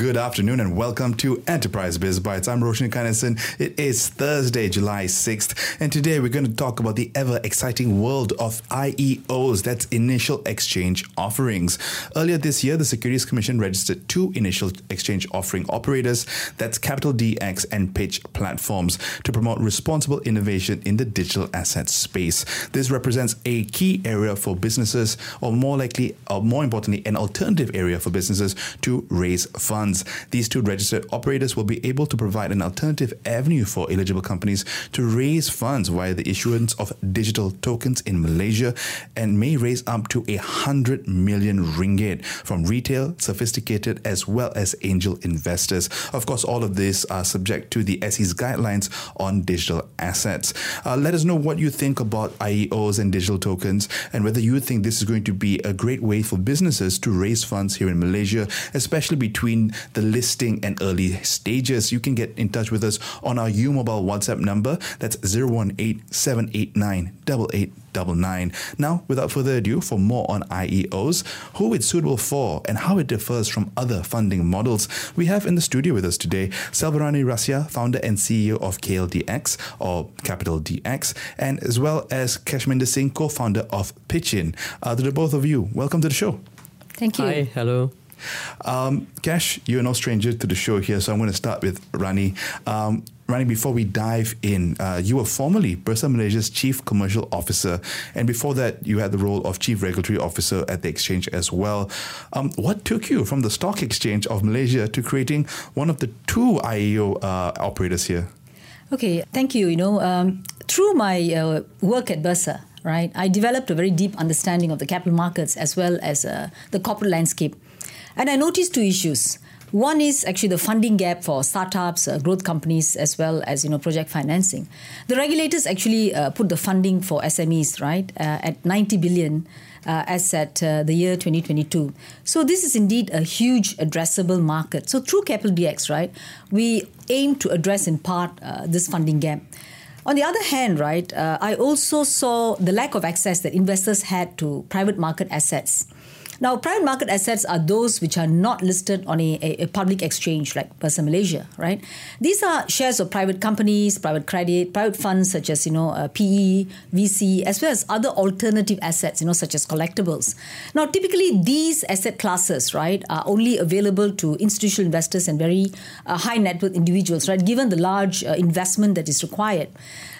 Good afternoon and welcome to Enterprise Biz Bites. I'm Roshan Kanesan. It is Thursday, July 6th, and today we're going to talk about the ever exciting world of IEOs, that's initial exchange offerings. Earlier this year, the Securities Commission registered two initial exchange offering operators, that's Kapital DX and Pitch Platforms, to promote responsible innovation in the digital asset space. This represents a key area for businesses, or more likely, or more importantly, an alternative area for businesses to raise funds funds. These two registered operators will be able to provide an alternative avenue for eligible companies to raise funds via the issuance of digital tokens in Malaysia and may raise up to a hundred million ringgit from retail, sophisticated, as well as angel investors. Of course, all of this are subject to the SC's guidelines on digital assets. Uh, let us know what you think about IEOs and digital tokens and whether you think this is going to be a great way for businesses to raise funds here in Malaysia, especially between the listing and early stages, you can get in touch with us on our U Mobile WhatsApp number. That's 018 789 8899. Now, without further ado, for more on IEOs, who it's suitable for, and how it differs from other funding models, we have in the studio with us today Selvarany Rasiah, founder and CEO of KLDX or Kapital DX, and as well as Kashminder Singh, co founder of Pitchin. Uh, to the both of you, welcome to the show. Thank you. Hi, hello. Um, Cash, you're no stranger to the show here, so I'm going to start with Rani. Um, Rani, before we dive in, uh, you were formerly Bursa Malaysia's Chief Commercial Officer, and before that, you had the role of Chief Regulatory Officer at the exchange as well. Um, what took you from the Stock Exchange of Malaysia to creating one of the two IEO uh, operators here? Okay, thank you. You know, um, through my uh, work at Bursa, right, I developed a very deep understanding of the capital markets as well as uh, the corporate landscape. And I noticed two issues. One is actually the funding gap for startups, uh, growth companies, as well as you know project financing. The regulators actually uh, put the funding for SMEs right uh, at 90 billion. Uh, as at uh, the year 2022. So, this is indeed a huge addressable market. So, through Kapital DX, right, we aim to address in part uh, this funding gap. On the other hand, right, I also saw the lack of access that investors had to private market assets. Now, private market assets are those which are not listed on a, a, a public exchange like Bursa Malaysia, right? These are shares of private companies, private credit, private funds such as, you know, uh, PE, VC, as well as other alternative assets, you know, such as collectibles. Now, typically these asset classes, right, are only available to institutional investors and very uh, high net worth individuals, right, given the large uh, investment that is required.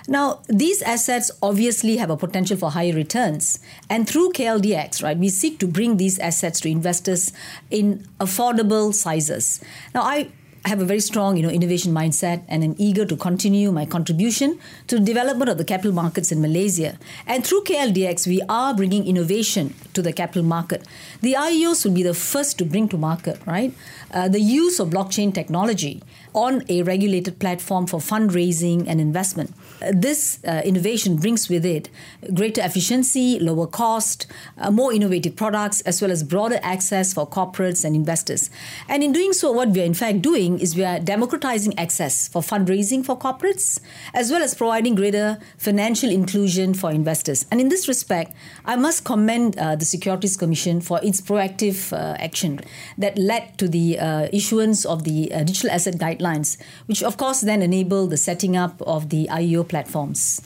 Now, these assets obviously have a potential for higher returns. And through KLDX, right, we seek to bring these assets to investors in affordable sizes. Now, I have a very strong, you know, innovation mindset and am eager to continue my contribution to the development of the capital markets in Malaysia. And through KLDX, we are bringing innovation to the capital market. The IEOs will be the first to bring to market, right, uh, the use of blockchain technology on a regulated platform for fundraising and investment. Uh, this uh, innovation brings with it greater efficiency, lower cost, uh, more innovative products, as well as broader access for corporates and investors. And in doing so, what we are in fact doing is we are democratizing access for fundraising for corporates, as well as providing greater financial inclusion for investors. And in this respect, I must commend uh, the Securities Commission for its proactive uh, action that led to the uh, issuance of the digital asset guide guidelines, which of course then enable the setting up of the IEO platforms.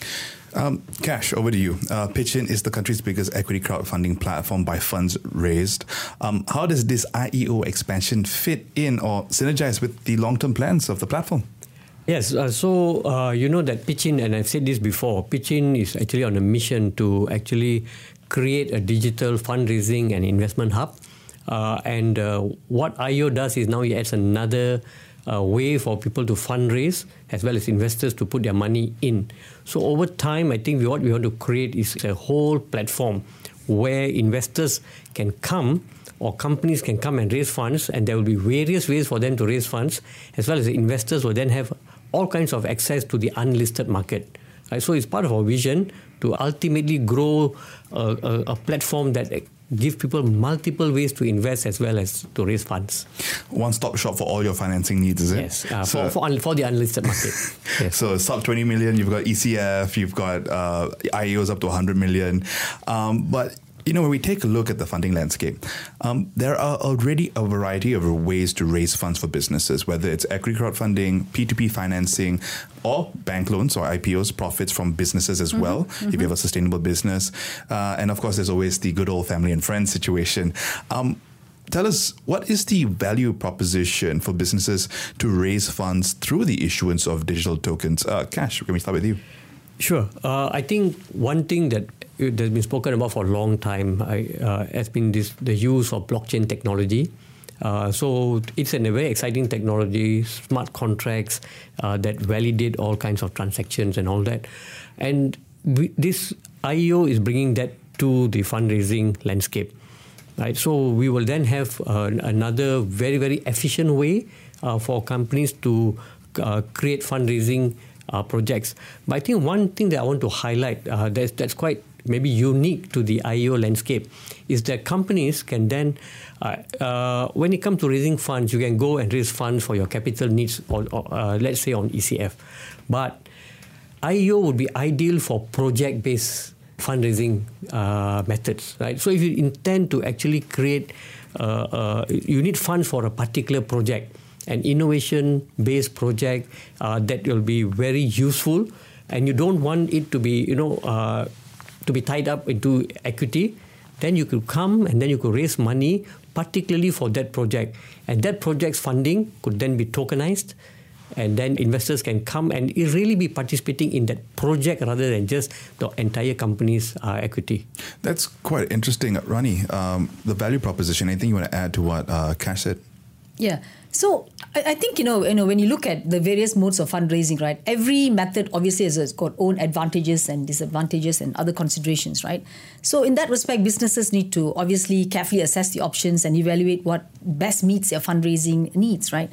Um, Cash, over to you. Uh, Pitchin is the country's biggest equity crowdfunding platform by funds raised. Um, how does this IEO expansion fit in or synergize with the long term plans of the platform? Yes, uh, so uh, you know that Pitchin, and I've said this before, Pitchin is actually on a mission to actually create a digital fundraising and investment hub. Uh, and uh, what IEO does is now it adds another a way for people to fundraise as well as investors to put their money in. So over time, I think what we want to create is a whole platform where investors can come or companies can come and raise funds, and there will be various ways for them to raise funds, as well as the investors will then have all kinds of access to the unlisted market. Right? So it's part of our vision to ultimately grow a, a, a platform that give people multiple ways to invest as well as to raise funds. One stop shop for all your financing needs, is it? Yes, uh, so, for, for, for, the unlisted market. yes. So sub 20 million, you've got ECF, you've got uh, IEOs up to 100 million. Um, but you know, when we take a look at the funding landscape, um, there are already a variety of ways to raise funds for businesses, whether it's equity crowdfunding, P2P financing, or bank loans or IPOs, profits from businesses as mm-hmm, well, mm-hmm. if you have a sustainable business. Uh, and of course, there's always the good old family and friends situation. Um, tell us what is the value proposition for businesses to raise funds through the issuance of digital tokens? Uh, Cash, can we start with you? Sure. Uh, I think one thing that that's been spoken about for a long time I, uh, has been this the use of blockchain technology. Uh, so it's a very exciting technology, smart contracts uh, that validate all kinds of transactions and all that. And we, this IEO is bringing that to the fundraising landscape. Right, so we will then have uh, another very very efficient way uh, for companies to uh, create fundraising projects. But I think one thing that I want to highlight that's that's quite maybe unique to the IEO landscape is that companies can then, uh, uh, when it comes to raising funds, you can go and raise funds for your capital needs, or, or uh, let's say on ECF. But IEO would be ideal for project-based fundraising uh, methods, right? So if you intend to actually create, uh, uh, you need funds for a particular project, an innovation-based project that will be very useful, and you don't want it to be, you know to be tied up into equity, then you could come and then you could raise money, particularly for that project. And that project's funding could then be tokenized, and then investors can come and really be participating in that project rather than just the entire company's uh, equity. That's quite interesting, Rani. Um, the value proposition. Anything you want to add to what uh, Cash said? Yeah. So I, think you know you know when you look at the various modes of fundraising, right? Every method obviously has got own advantages and disadvantages and other considerations, right? So in that respect, businesses need to obviously carefully assess the options and evaluate what best meets their fundraising needs, right?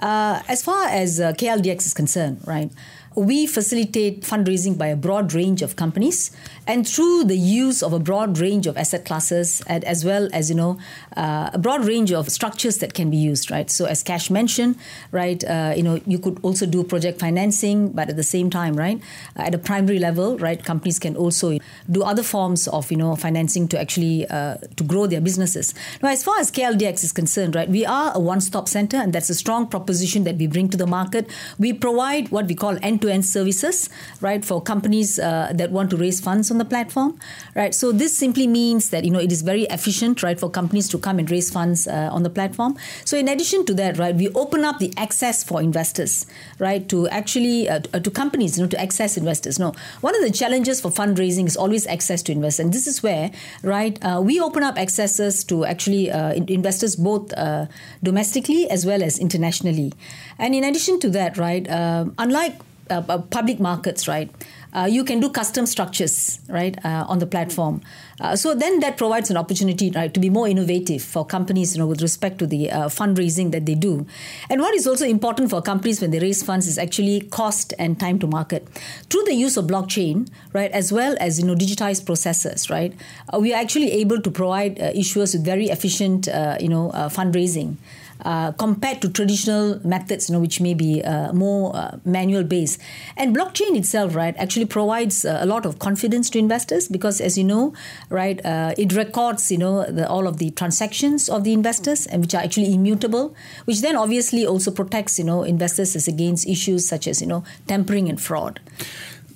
Uh, as far as uh, KLDX is concerned, right? We facilitate fundraising by a broad range of companies and through the use of a broad range of asset classes and as well as you know uh, a broad range of structures that can be used right? So as cash mentioned right uh, you know you could also do project financing but at the same time right uh, at a primary level right companies can also do other forms of you know financing to actually uh, to grow their businesses. Now as far as KLDX is concerned right we are a one-stop center and that's a strong proposition that we bring to the market. We provide what we call end to end-to-end services, right, for companies uh, that want to raise funds on the platform, right? So this simply means that you know it is very efficient, right, for companies to come and raise funds uh, on the platform. So in addition to that, right, we open up the access for investors, right, to actually uh, to companies, you know, to access investors. No, one of the challenges for fundraising is always access to investors, and this is where, right, uh, we open up accesses to actually uh, investors both uh, domestically as well as internationally. And in addition to that, right, unlike uh, uh, public markets, right? Uh, you can do custom structures, right, uh, on the platform. Uh, so then that provides an opportunity, right, to be more innovative for companies, you know, with respect to the uh, fundraising that they do. And what is also important for companies when they raise funds is actually cost and time to market. Through the use of blockchain, right, as well as you know digitized processes, right, we are actually able to provide issuers with very efficient, you know, fundraising. Uh, compared to traditional methods, you know, which may be uh, more uh, manual based. And blockchain itself, right, actually provides uh, a lot of confidence to investors because, as you know, right, uh, it records, you know, the, all of the transactions of the investors and which are actually immutable, which then obviously also protects, you know, investors as against issues such as, you know, tampering and fraud.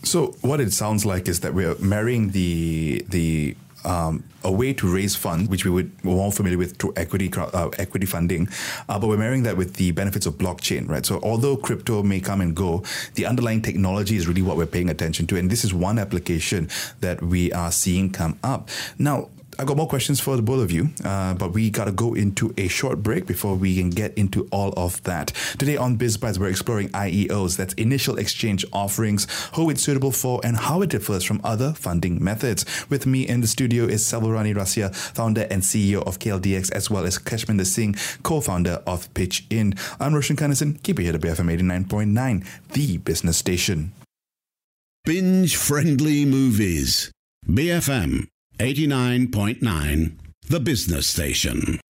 So what it sounds like is that we're marrying the the um, a way to raise funds, which we would we're more familiar with through equity uh, equity funding, uh, but we're marrying that with the benefits of blockchain, right? So although crypto may come and go, the underlying technology is really what we're paying attention to, and this is one application that we are seeing come up now. I got more questions for the both of you, uh, but we got to go into a short break before we can get into all of that. Today on Biz Bites, we're exploring IEOs, that's initial exchange offerings, who it's suitable for, and how it differs from other funding methods. With me in the studio is Selvarany Rasiah, founder and CEO of KLDX, as well as Kashminder Singh, co-founder of Pitch In. I'm Roshan Kanesan. Keep it here to BFM 89.9, the business station. Binge friendly movies. BFM 89.9 the business station.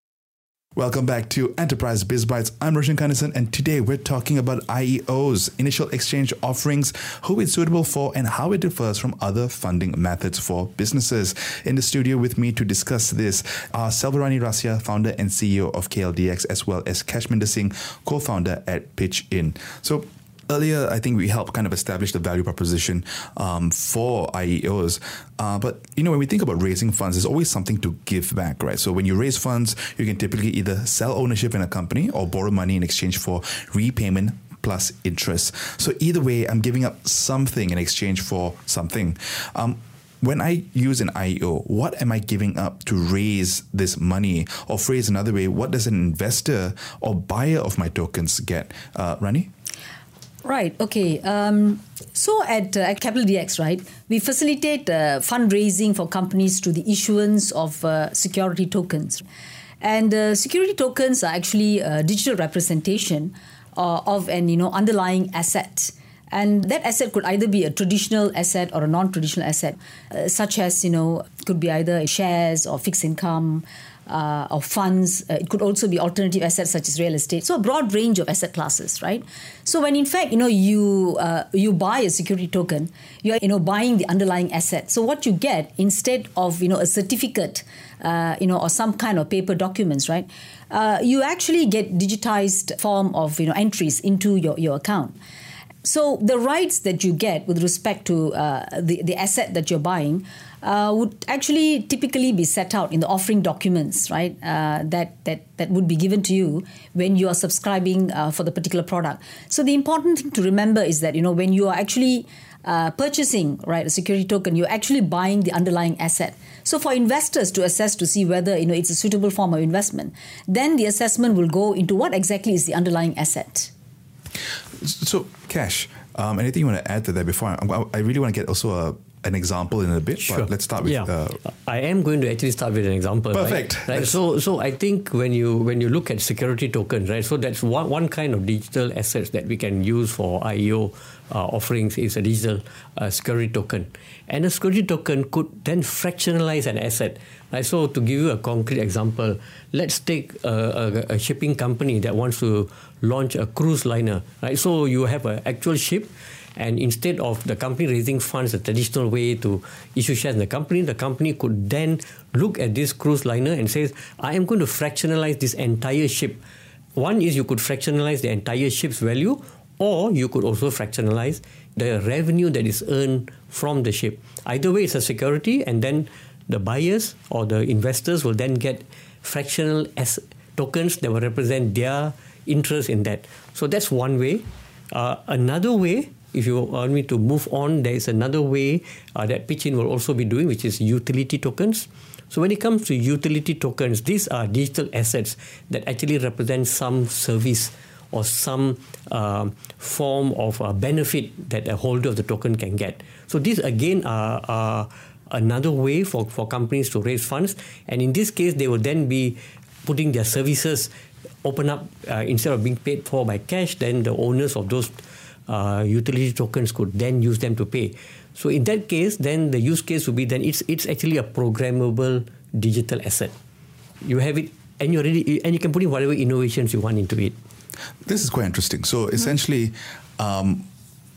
Welcome back to Enterprise Biz Bites. I'm Roshan Kanesan, and today we're talking about IEOs, initial exchange offerings, who it's suitable for, and how it differs from other funding methods for businesses. In the studio with me to discuss this are Selvarany Rasiah, founder and CEO of KLDX, as well as Kashminder Singh, co-founder at Pitch In. So earlier, I think we helped kind of establish the value proposition um, for IEOs. Uh, but you know, when we think about raising funds, there's always something to give back, right? So when you raise funds, you can typically either sell ownership in a company or borrow money in exchange for repayment plus interest. So either way, I'm giving up something in exchange for something. Um, when I use an IEO, what am I giving up to raise this money? Or phrase another way, what does an investor or buyer of my tokens get? Uh, Rani? Right. Okay. Um, so at, uh, at Kapital DX, right, we facilitate uh, fundraising for companies to the issuance of uh, security tokens, and uh, security tokens are actually a digital representation uh, of an you know underlying asset. And that asset could either be a traditional asset or a non-traditional asset, uh, such as you know could be either shares or fixed income, uh, or funds. Uh, it could also be alternative assets such as real estate. So a broad range of asset classes, right? So when in fact you know you uh, you buy a security token, you are you know buying the underlying asset. So what you get instead of you know a certificate, uh, you know, or some kind of paper documents, right? Uh, you actually get digitized form of you know entries into your, your account. So the rights that you get with respect to uh, the the asset that you're buying uh, would actually typically be set out in the offering documents, right? Uh, that that that would be given to you when you are subscribing uh, for the particular product. So the important thing to remember is that you know when you are actually uh, purchasing right a security token, you're actually buying the underlying asset. So for investors to assess to see whether you know it's a suitable form of investment, then the assessment will go into what exactly is the underlying asset. So, Cash, um, anything you want to add to that before? I, I really want to get also a an example in a bit, Sure. but let's start with. yeah. Uh, I am going to actually start with an example. right? Perfect. Right. Let's- So, so I think when you when you look at security tokens, right? So that's one, one kind of digital assets that we can use for IEO uh, offerings is a digital uh, security token, and a security token could then fractionalize an asset. Right. So to give you a concrete example, let's take a, a, a shipping company that wants to launch a cruise liner. Right. So you have an actual ship. And instead of the company raising funds the traditional way to issue shares in the company, the company could then look at this cruise liner and says, I am going to fractionalize this entire ship. One is you could fractionalize the entire ship's value, or you could also fractionalize the revenue that is earned from the ship. Either way, it's a security, and then the buyers or the investors will then get fractional as tokens that will represent their interest in that. So that's one way. Uh, another way, if you want me to move on, there is another way uh, that Pitchin will also be doing, which is utility tokens. So when it comes to utility tokens, these are digital assets that actually represent some service or some um, form of uh, benefit that a holder of the token can get. So these again are, are another way for, for companies to raise funds, and in this case, they will then be putting their services open up uh, instead of being paid for by cash. Then the owners of those uh, utility tokens could then use them to pay. So in that case, then the use case would be then it's it's actually a programmable digital asset. You have it, and you already and you can put in whatever innovations you want into it. This is quite interesting. So essentially, um,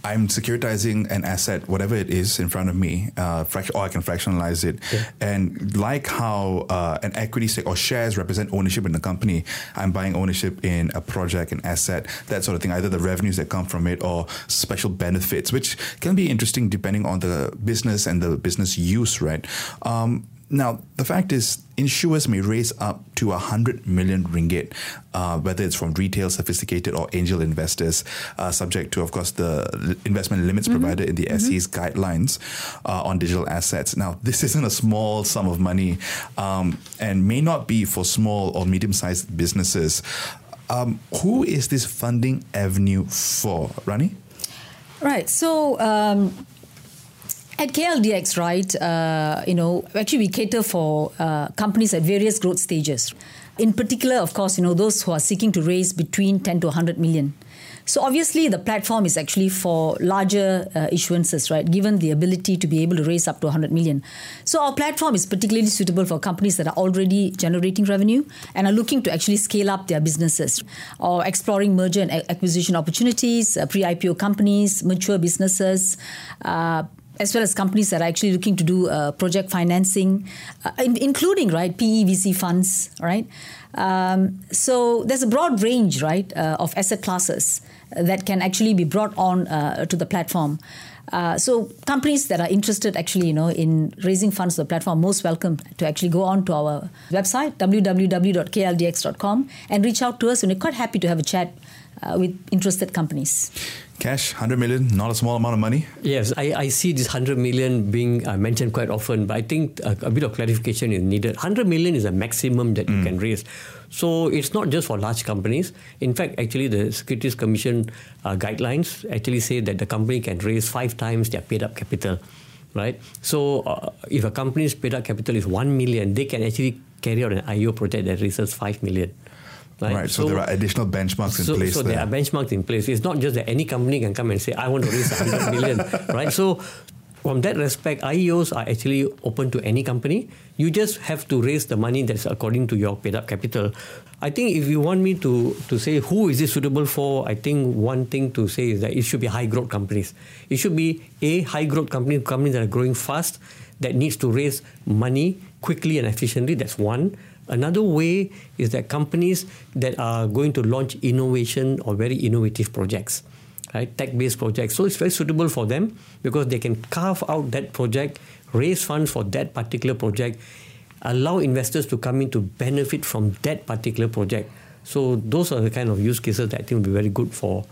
I'm securitizing an asset, whatever it is, in front of me, uh, fract- or I can fractionalize it. And like how uh, an equity stake or shares represent ownership in the company, I'm buying ownership in a project, an asset, that sort of thing. Either the revenues that come from it or special benefits, which can be interesting depending on the business and the business use, right? Um, now, the fact is, insurers may raise up to 100 million ringgit, uh, whether it's from retail, sophisticated, or angel investors, uh, subject to, of course, the investment limits provided in the SC's guidelines uh, on digital assets. Now, this isn't a small sum of money um, and may not be for small or medium sized businesses. Um, who is this funding avenue for, Rani? Right. So um, at KLDX, right, uh, you know, actually we cater for uh, companies at various growth stages. In particular, of course, you know, those who are seeking to raise between 10 to 100 million. So obviously, the platform is actually for larger uh, issuances, right? Given the ability to be able to raise up to 100 million. So our platform is particularly suitable for companies that are already generating revenue and are looking to actually scale up their businesses, or exploring merger and acquisition opportunities, uh, pre-IPO companies, mature businesses. Uh, as well as companies that are actually looking to do uh, project financing, uh, in, including right PEVC funds, right. Um, so there's a broad range, right, uh, of asset classes that can actually be brought on uh, to the platform. Uh, so companies that are interested actually you know in raising funds to the platform most welcome to actually go on to our website www.kldx.com and reach out to us and we're quite happy to have a chat uh, with interested companies Cash, 100 million, not a small amount of money. Yes, I, I see this 100 million being uh, mentioned quite often, but I think a, a, bit of clarification is needed. 100 million is a maximum that mm. you can raise. So it's not just for large companies. In fact, actually, the Securities Commission uh, guidelines actually say that the company can raise five times their paid up capital, right? So uh, if a company's paid up capital is 1 million, they can actually carry out an IEO project that raises 5 million. Right? right so, so, there are additional benchmarks in so, place. So there. there are benchmarks in place. It's not just that any company can come and say, I want to raise 100 million, right? So from that respect, IEOs are actually open to any company. You just have to raise the money that's according to your paid up capital. I think if you want me to, to say who is this suitable for, I think one thing to say is that it should be high growth companies. It should be a high growth company, companies that are growing fast, that needs to raise money quickly and efficiently. That's one. Another way is that companies that are going to launch innovation or very innovative projects, right? Tech-based projects. So it's very suitable for them because they can carve out that project, raise funds for that particular project, allow investors to come in to benefit from that particular project. So those are the kind of use cases that I think will be very good for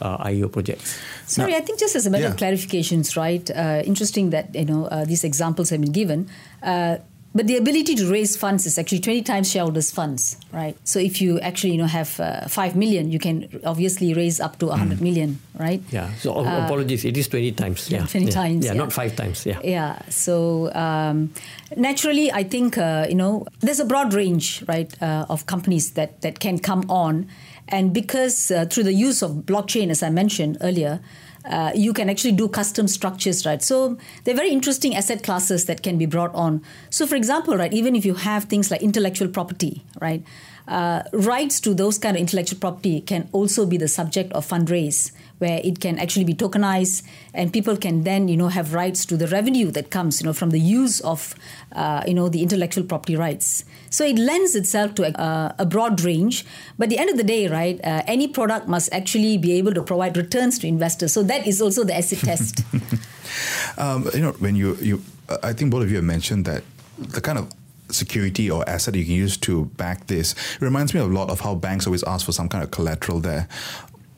uh, IEO projects. Sorry, now, I think just as a matter yeah. of clarifications, right? Uh, interesting that you know uh, these examples have been given. But the ability to raise funds is actually 20 times shareholders' funds, right? So if you actually, you know, have uh, 5 million, you can obviously raise up to 100 mm. million, right? Yeah. So uh, apologies, it is 20 times. Yeah. 20 yeah. times. Yeah, yeah, not 5 times. Yeah. Yeah. So um, naturally, I think, uh, you know, there's a broad range, right, uh, of companies that, that can come on. And because uh, through the use of blockchain, as I mentioned earlier, uh, you can actually do custom structures, right? So they're very interesting asset classes that can be brought on. So, for example, right, even if you have things like intellectual property, right, uh, rights to those kind of intellectual property can also be the subject of fundraise where it can actually be tokenized and people can then you know have rights to the revenue that comes you know from the use of uh, you know the intellectual property rights. So it lends itself to a, uh, a broad range. But at the end of the day right uh, any product must actually be able to provide returns to investors. So that is also the acid test. Um, you know when you you i think both of you have mentioned that the kind of security or asset you can use to back this. It reminds me a lot of how banks always ask for some kind of collateral there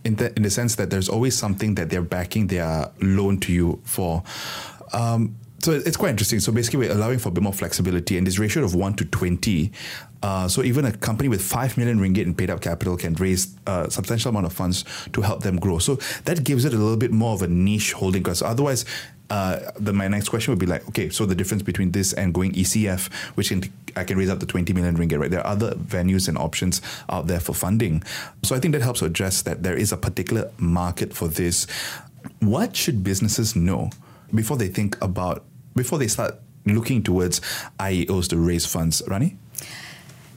in the in the sense that there's always something that they're backing their loan to you for. Um, so it's quite interesting. So basically, we're allowing for a bit more flexibility, and this ratio of one to twenty. Uh, so even a company with five million ringgit in paid up capital can raise a substantial amount of funds to help them grow. So that gives it a little bit more of a niche holding because otherwise, uh, the, my next question would be like, okay, so the difference between this and going ECF, which can, I can raise up to 20 million ringgit, right? There are other venues and options out there for funding. So I think that helps address that there is a particular market for this. What should businesses know before they think about, before they start looking towards IEOs to raise funds? Rani?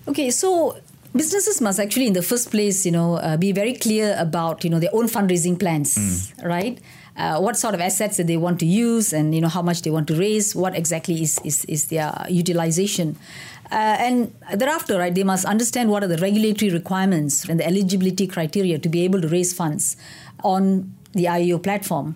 Okay, so businesses must actually in the first place you know uh, be very clear about you know their own fundraising plans mm. right? Uh, what sort of assets that they want to use and you know how much they want to raise what exactly is is, is their utilization. Uh, and thereafter right they must understand what are the regulatory requirements and the eligibility criteria to be able to raise funds on the IEO platform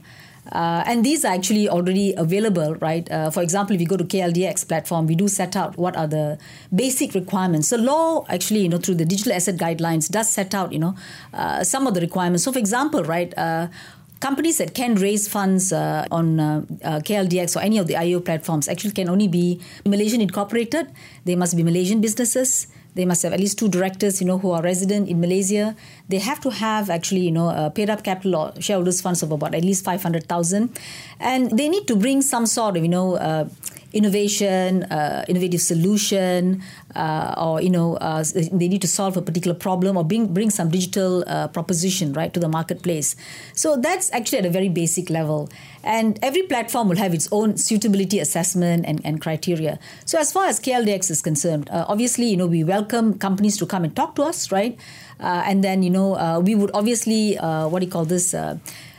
uh, and these are actually already available, right? Uh, for example, if you go to KLDX platform, we do set out what are the basic requirements. So law actually, you know, through the digital asset guidelines does set out, you know, uh, some of the requirements. So for example, right, uh, companies that can raise funds uh, on uh, uh, KLDX or any of the IEO platforms actually can only be Malaysian incorporated. They must be Malaysian businesses. They must have at least two directors, you know, who are resident in Malaysia. They have to have actually, you know, a paid up capital or shareholders funds of about at least 500,000. And they need to bring some sort of, you know, uh, innovation, uh, innovative solution, uh, or you know uh, they need to solve a particular problem or bring bring some digital uh, proposition right to the marketplace. So that's actually at a very basic level, and every platform will have its own suitability assessment and, and criteria. So as far as KLDX is concerned, uh, obviously you know we welcome companies to come and talk to us, right? Uh, and then you know we would obviously what do you call this?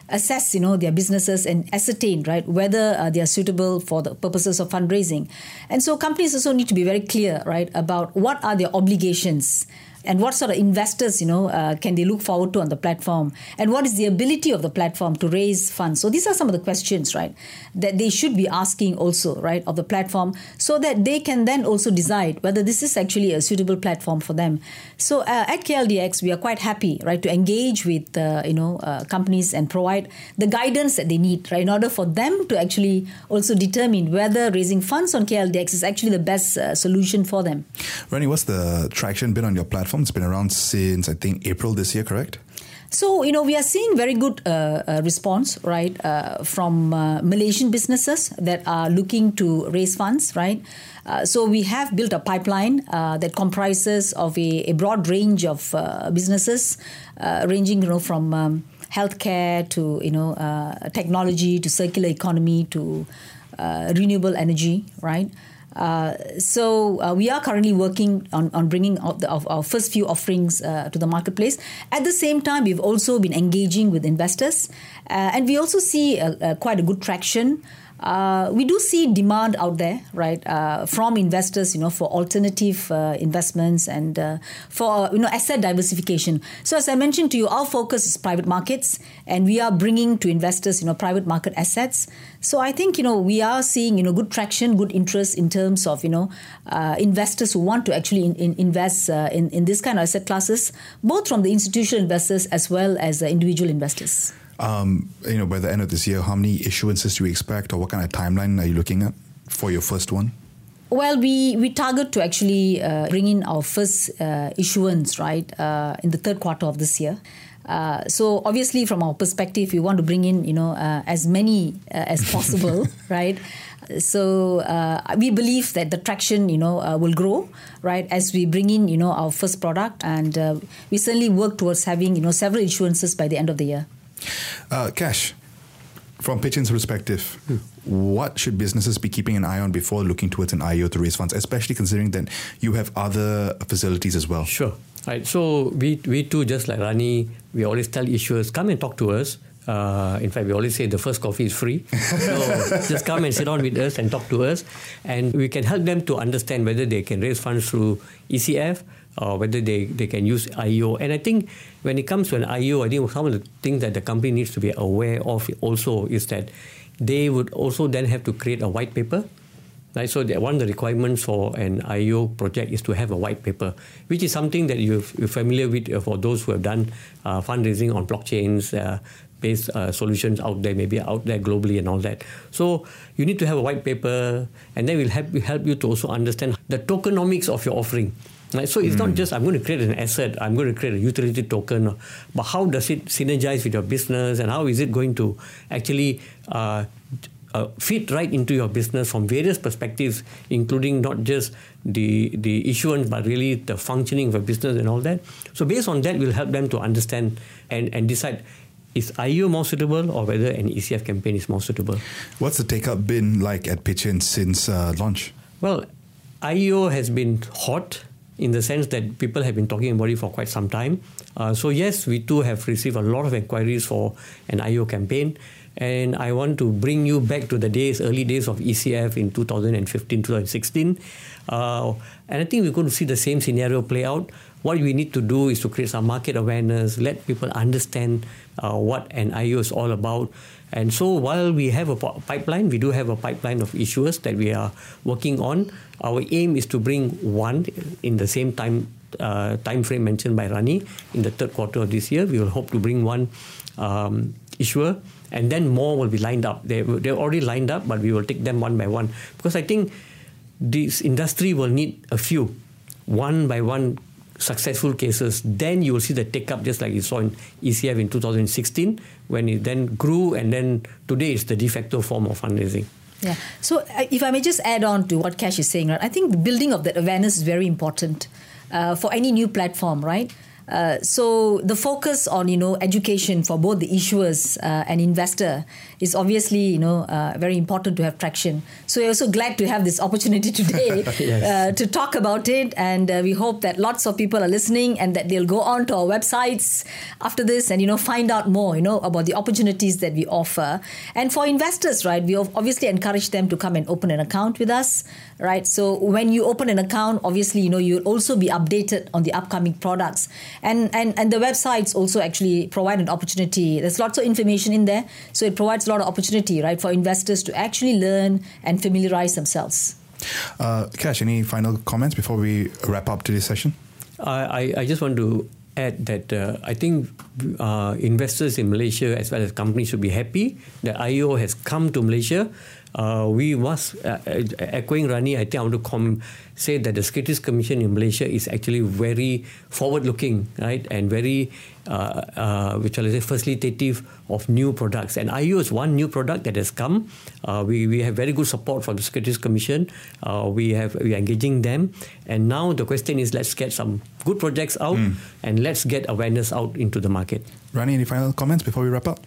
assess you know their businesses and ascertain right whether uh, they are suitable for the purposes of fundraising and so companies also need to be very clear right about what are their obligations and what sort of investors you know uh, can they look forward to on the platform? And what is the ability of the platform to raise funds? So these are some of the questions right that they should be asking also right of the platform so that they can then also decide whether this is actually a suitable platform for them. So uh, at KLDX we are quite happy right to engage with uh, you know uh, companies and provide the guidance that they need right in order for them to actually also determine whether raising funds on KLDX is actually the best uh, solution for them. Rani what's the traction been on your platform platform. It's been around since I think April this year, correct? So, you know, we are seeing very good uh, uh, response, right, uh, from uh, Malaysian businesses that are looking to raise funds, right? Uh, so, we have built a pipeline uh, that comprises of a, a broad range of businesses, ranging, you know, from um, healthcare to, you know, technology to circular economy to renewable energy, right? Uh, so uh, we are currently working on, on bringing out the, our first few offerings uh, to the marketplace. At the same time, we've also been engaging with investors, and we also see quite a good traction uh, we do see demand out there, right, uh, from investors, you know, for alternative uh, investments and uh, for you know asset diversification. So as I mentioned to you, our focus is private markets, and we are bringing to investors, you know, private market assets. So I think you know we are seeing you know good traction, good interest in terms of you know uh, investors who want to actually in, in invest uh, in in this kind of asset classes, both from the institutional investors as well as the individual investors um, you know, by the end of this year, how many issuances do you expect, or what kind of timeline are you looking at for your first one? Well, we, we target to actually uh, bring in our first uh, issuance, right, uh, in the third quarter of this year. Uh, so obviously, from our perspective, we want to bring in, you know, uh, as many uh, as possible, right? So we believe that the traction, you know, will grow, right, as we bring in, you know, our first product, and we certainly work towards having, you know, several issuances by the end of the year. Uh, Cash, from Pitchin's perspective, hmm. what should businesses be keeping an eye on before looking towards an IEO to raise funds, especially considering that you have other facilities as well? Sure. Right. So we we too, just like Rani, we always tell issuers, come and talk to us. Uh, in fact, we always say the first coffee is free. so just come and sit down with us and talk to us, and we can help them to understand whether they can raise funds through ECF or whether they, they can use IEO. And I think when it comes to an IEO, I think some of the things that the company needs to be aware of also is that they would also then have to create a white paper. Right, so one of the requirements for an IEO project is to have a white paper, which is something that you're, you're familiar with uh, for those who have done uh, fundraising on blockchains, uh, based uh, solutions out there, maybe out there globally and all that. So you need to have a white paper, and then we'll help, help you to also understand the tokenomics of your offering. Right? So it's mm. not hmm. just I'm going to create an asset, I'm going to create a utility token, but how does it synergize with your business and how is it going to actually uh, uh, fit right into your business from various perspectives, including not just the the issuance, but really the functioning of a business and all that. So based on that, we'll help them to understand and, and decide is IEO more suitable or whether an ECF campaign is more suitable. What's the take up been like at Pitchin since uh, launch? Well, IEO has been hot in the sense that people have been talking about it for quite some time. Uh, so yes, we too have received a lot of inquiries for an IO campaign. And I want to bring you back to the days, early days of ECF in 2015, 2016. Uh, and I think we're going to see the same scenario play out. What we need to do is to create some market awareness, let people understand uh, what an IEO is all about. And so while we have a pipeline, we do have a pipeline of issuers that we are working on. Our aim is to bring one in the same time uh, time frame mentioned by Rani in the third quarter of this year. We will hope to bring one um, issuer, and then more will be lined up. They they're already lined up, but we will take them one by one because I think this industry will need a few, one by one successful cases, then you will see the take up just like you saw in ECF in 2016 when it then grew and then today is the de facto form of fundraising. Yeah. So uh, if I may just add on to what Cash is saying, right? I think the building of that awareness is very important uh, for any new platform, right? Uh, so the focus on you know education for both the issuers uh, and investor is obviously you know uh, very important to have traction. So we're also glad to have this opportunity today Yes. uh, to talk about it, and uh, we hope that lots of people are listening and that they'll go on to our websites after this and you know find out more you know about the opportunities that we offer. And for investors, right, we obviously encourage them to come and open an account with us, right? So when you open an account, obviously you know you'll also be updated on the upcoming products, and and and the websites also actually provide an opportunity. There's lots of information in there, so it provides a lot of opportunity, right, for investors to actually learn and familiarize themselves. Uh, Cash, any final comments before we wrap up today's session? I, I, I just want to add that uh, I think uh, investors in Malaysia as well as companies should be happy that IEO has come to Malaysia. Uh, we must, uh, uh, echoing Rani, I think I want to com- say that the Securities Commission in Malaysia is actually very forward-looking, right, and very, uh, uh, which I say, facilitative of new products. And IEO is one new product that has come. Uh, we, we have very good support from the Securities Commission. Uh, we have we are engaging them, and now the question is, let's get some good projects out and let's get awareness out into the market. Rani, any final comments before we wrap up?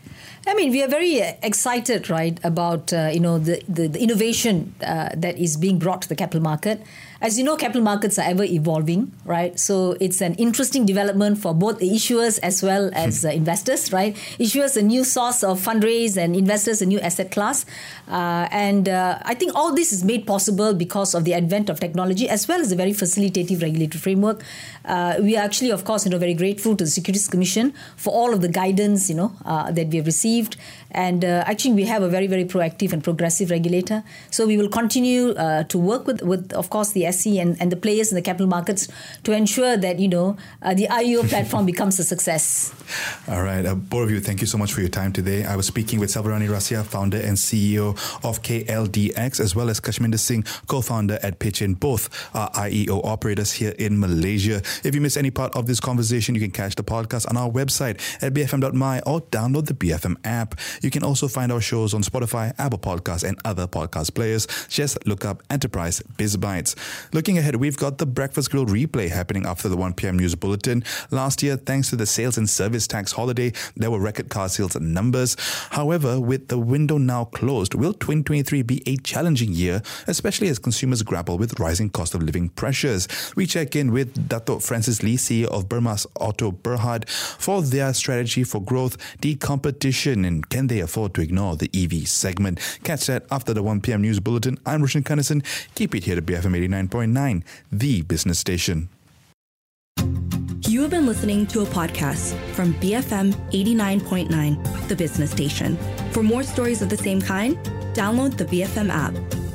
I mean, we are very uh, excited, right, about uh, you know the the, the innovation uh, that is being brought to the capital market. As you know, capital markets are ever evolving, right? So it's an interesting development for both the issuers as well as uh, investors, right? Issuers a new source of fundraise and investors a new asset class, uh, and uh, I think all this is made possible because of the advent of technology as well as a very facilitative regulatory framework. Uh, we are actually, of course, you know, very grateful to the Securities Commission for all of the guidance, you know, uh, that we have received. And uh, actually, we have a very, very proactive and progressive regulator. So we will continue uh, to work with, with, of course, the SC and, and the players in the capital markets to ensure that, you know, uh, the IEO platform becomes a success. All right, uh, both of you, thank you so much for your time today. I was speaking with Selvarany Rasiah, founder and CEO of KLDX, as well as Kashminder Singh, co-founder at Pitchin. Both are IEO operators here in Malaysia. If you miss any part of this conversation, you can catch the podcast on our website at bfm.my or download the BFM app. You can also find our shows on Spotify, Apple Podcasts, and other podcast players. Just look up Enterprise Biz Bites. Looking ahead, we've got the Breakfast Grill replay happening after the 1 p.m. news bulletin. Last year, thanks to the sales and service tax holiday, there were record car sales numbers. However, with the window now closed, will 2023 be a challenging year, especially as consumers grapple with rising cost of living pressures? We check in with Dato Francis Lee, CEO of Bermaz Auto Berhad, for their strategy for growth, decompetition, and can they afford to ignore the EV segment? Catch that after the 1 p.m. news bulletin. I'm Roshan Kanesan. Keep it here to BFM 89.9, the business station. You have been listening to a podcast from BFM 89.9, the business station. For more stories of the same kind, download the BFM app.